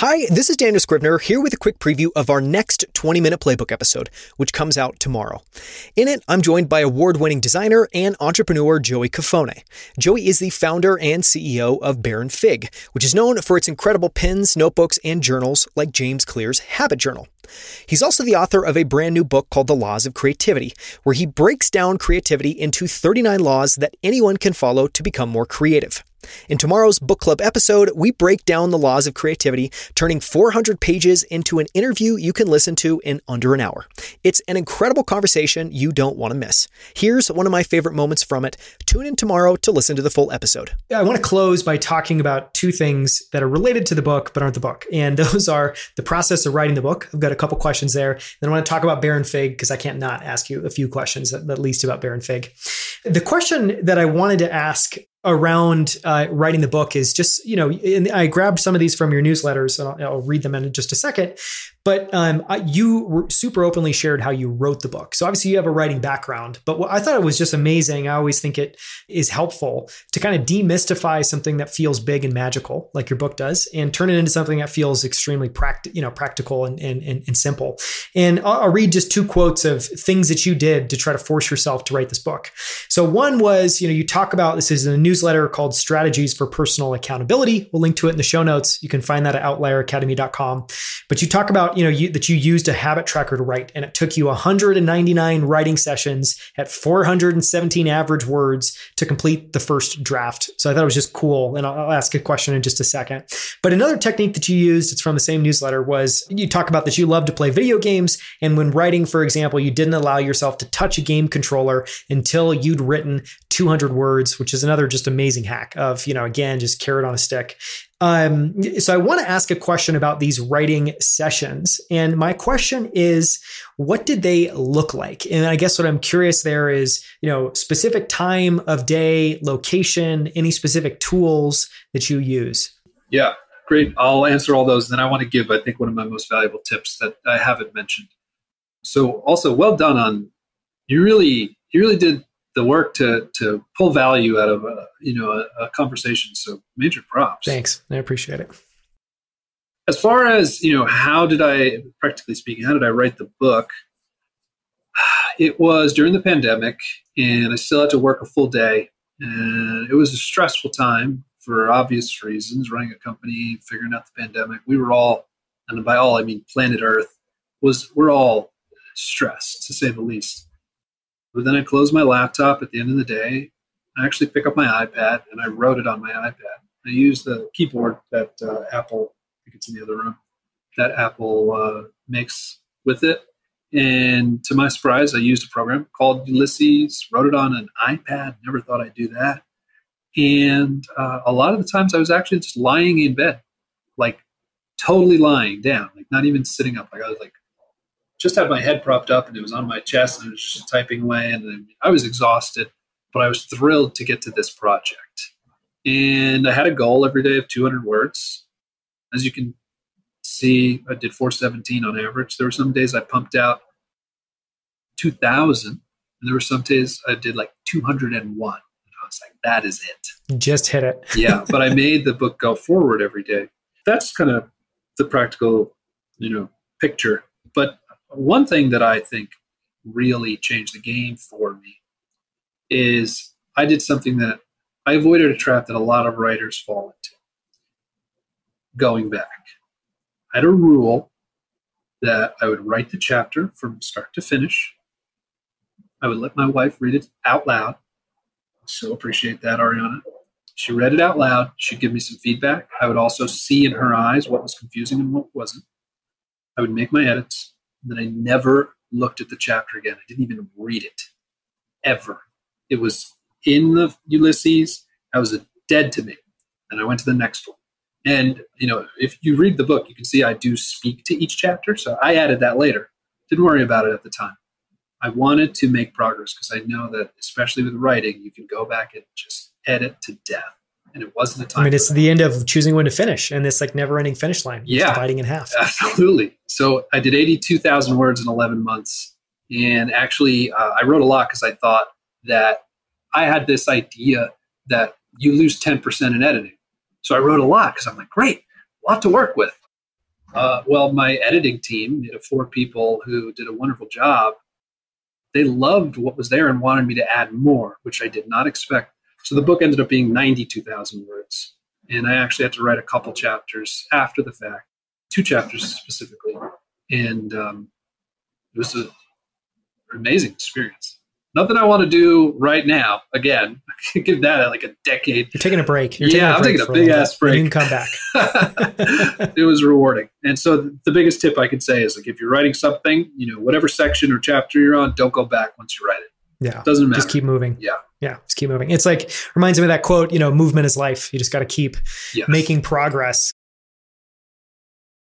Hi, this is Daniel Scrivner here with a quick preview of our next 20 minute playbook episode, which comes out tomorrow. In it, I'm joined by award winning designer and entrepreneur Joey Cofone. Joey is the founder and CEO of Baron Fig, which is known for its incredible pens, notebooks, and journals like James Clear's Habit Journal. He's also the author of a brand new book called The Laws of Creativity, where he breaks down creativity into 39 laws that anyone can follow to become more creative. In tomorrow's book club episode, we break down the laws of creativity, turning 400 pages into an interview you can listen to in under an hour. It's an incredible conversation you don't want to miss. Here's one of my favorite moments from it. Tune in tomorrow to listen to the full episode. I want to close by talking about two things that are related to the book but aren't the book. And those are the process of writing the book. I've got a couple questions there. Then I want to talk about Baron Fig because I can't not ask you a few questions at least about Baron Fig. The question that I wanted to ask around uh, writing the book is just you know i grabbed some of these from your newsletters and I'll, I'll read them in just a second but um, you super openly shared how you wrote the book. So obviously you have a writing background, but I thought it was just amazing. I always think it is helpful to kind of demystify something that feels big and magical, like your book does, and turn it into something that feels extremely practical, you know, practical and, and, and, and simple. And I'll, I'll read just two quotes of things that you did to try to force yourself to write this book. So one was, you know, you talk about this is a newsletter called Strategies for Personal Accountability. We'll link to it in the show notes. You can find that at outlieracademy.com. But you talk about you know, you, that you used a habit tracker to write, and it took you 199 writing sessions at 417 average words to complete the first draft. So I thought it was just cool, and I'll, I'll ask a question in just a second. But another technique that you used, it's from the same newsletter, was you talk about that you love to play video games, and when writing, for example, you didn't allow yourself to touch a game controller until you'd written 200 words, which is another just amazing hack of, you know, again, just carrot on a stick. Um, so I want to ask a question about these writing sessions. And my question is, what did they look like? And I guess what I'm curious there is, you know, specific time of day, location, any specific tools that you use. Yeah, great. I'll answer all those. Then I want to give, I think, one of my most valuable tips that I haven't mentioned. So also well done on you really you really did the work to to pull value out of a you know a, a conversation. So major props. Thanks, I appreciate it. As far as you know, how did I, practically speaking, how did I write the book? It was during the pandemic, and I still had to work a full day, and it was a stressful time for obvious reasons. Running a company, figuring out the pandemic, we were all, and by all I mean planet Earth, was we're all stressed to say the least. But then I close my laptop at the end of the day. I actually pick up my iPad and I wrote it on my iPad. I use the keyboard that uh, Apple, I think it's in the other room, that Apple uh, makes with it. And to my surprise, I used a program called Ulysses, wrote it on an iPad. Never thought I'd do that. And uh, a lot of the times I was actually just lying in bed, like totally lying down, like not even sitting up. Like I was like just had my head propped up and it was on my chest and I was just typing away and I was exhausted, but I was thrilled to get to this project. And I had a goal every day of 200 words. As you can see, I did 417 on average. There were some days I pumped out 2,000, and there were some days I did like 201. And I was like, that is it. Just hit it. yeah, but I made the book go forward every day. That's kind of the practical, you know, picture. But one thing that I think really changed the game for me is I did something that I avoided a trap that a lot of writers fall into. Going back, I had a rule that I would write the chapter from start to finish. I would let my wife read it out loud. So appreciate that, Ariana. She read it out loud. She'd give me some feedback. I would also see in her eyes what was confusing and what wasn't. I would make my edits. Then I never looked at the chapter again. I didn't even read it ever. It was in the Ulysses. I was dead to me. And I went to the next one. And, you know, if you read the book, you can see I do speak to each chapter. So I added that later. Didn't worry about it at the time. I wanted to make progress because I know that, especially with writing, you can go back and just edit to death and it wasn't the time. I mean, it's the end of choosing when to finish, and this like never-ending finish line. Yeah, dividing in half. Absolutely. So I did eighty-two thousand words in eleven months, and actually, uh, I wrote a lot because I thought that I had this idea that you lose ten percent in editing. So I wrote a lot because I'm like, great, a lot to work with. Uh, well, my editing team, you know, four people who did a wonderful job, they loved what was there and wanted me to add more, which I did not expect. So the book ended up being 92,000 words. And I actually had to write a couple chapters after the fact, two chapters specifically. And um, it was an amazing experience. Nothing I want to do right now. Again, give that like a decade. You're taking a break. You're yeah, taking I'm taking a big ass break. You can come back. it was rewarding. And so the biggest tip I could say is like if you're writing something, you know, whatever section or chapter you're on, don't go back once you write it. Yeah. Doesn't matter. Just keep moving. Yeah. Yeah. Just keep moving. It's like reminds me of that quote, you know, movement is life. You just got to keep Yes. making progress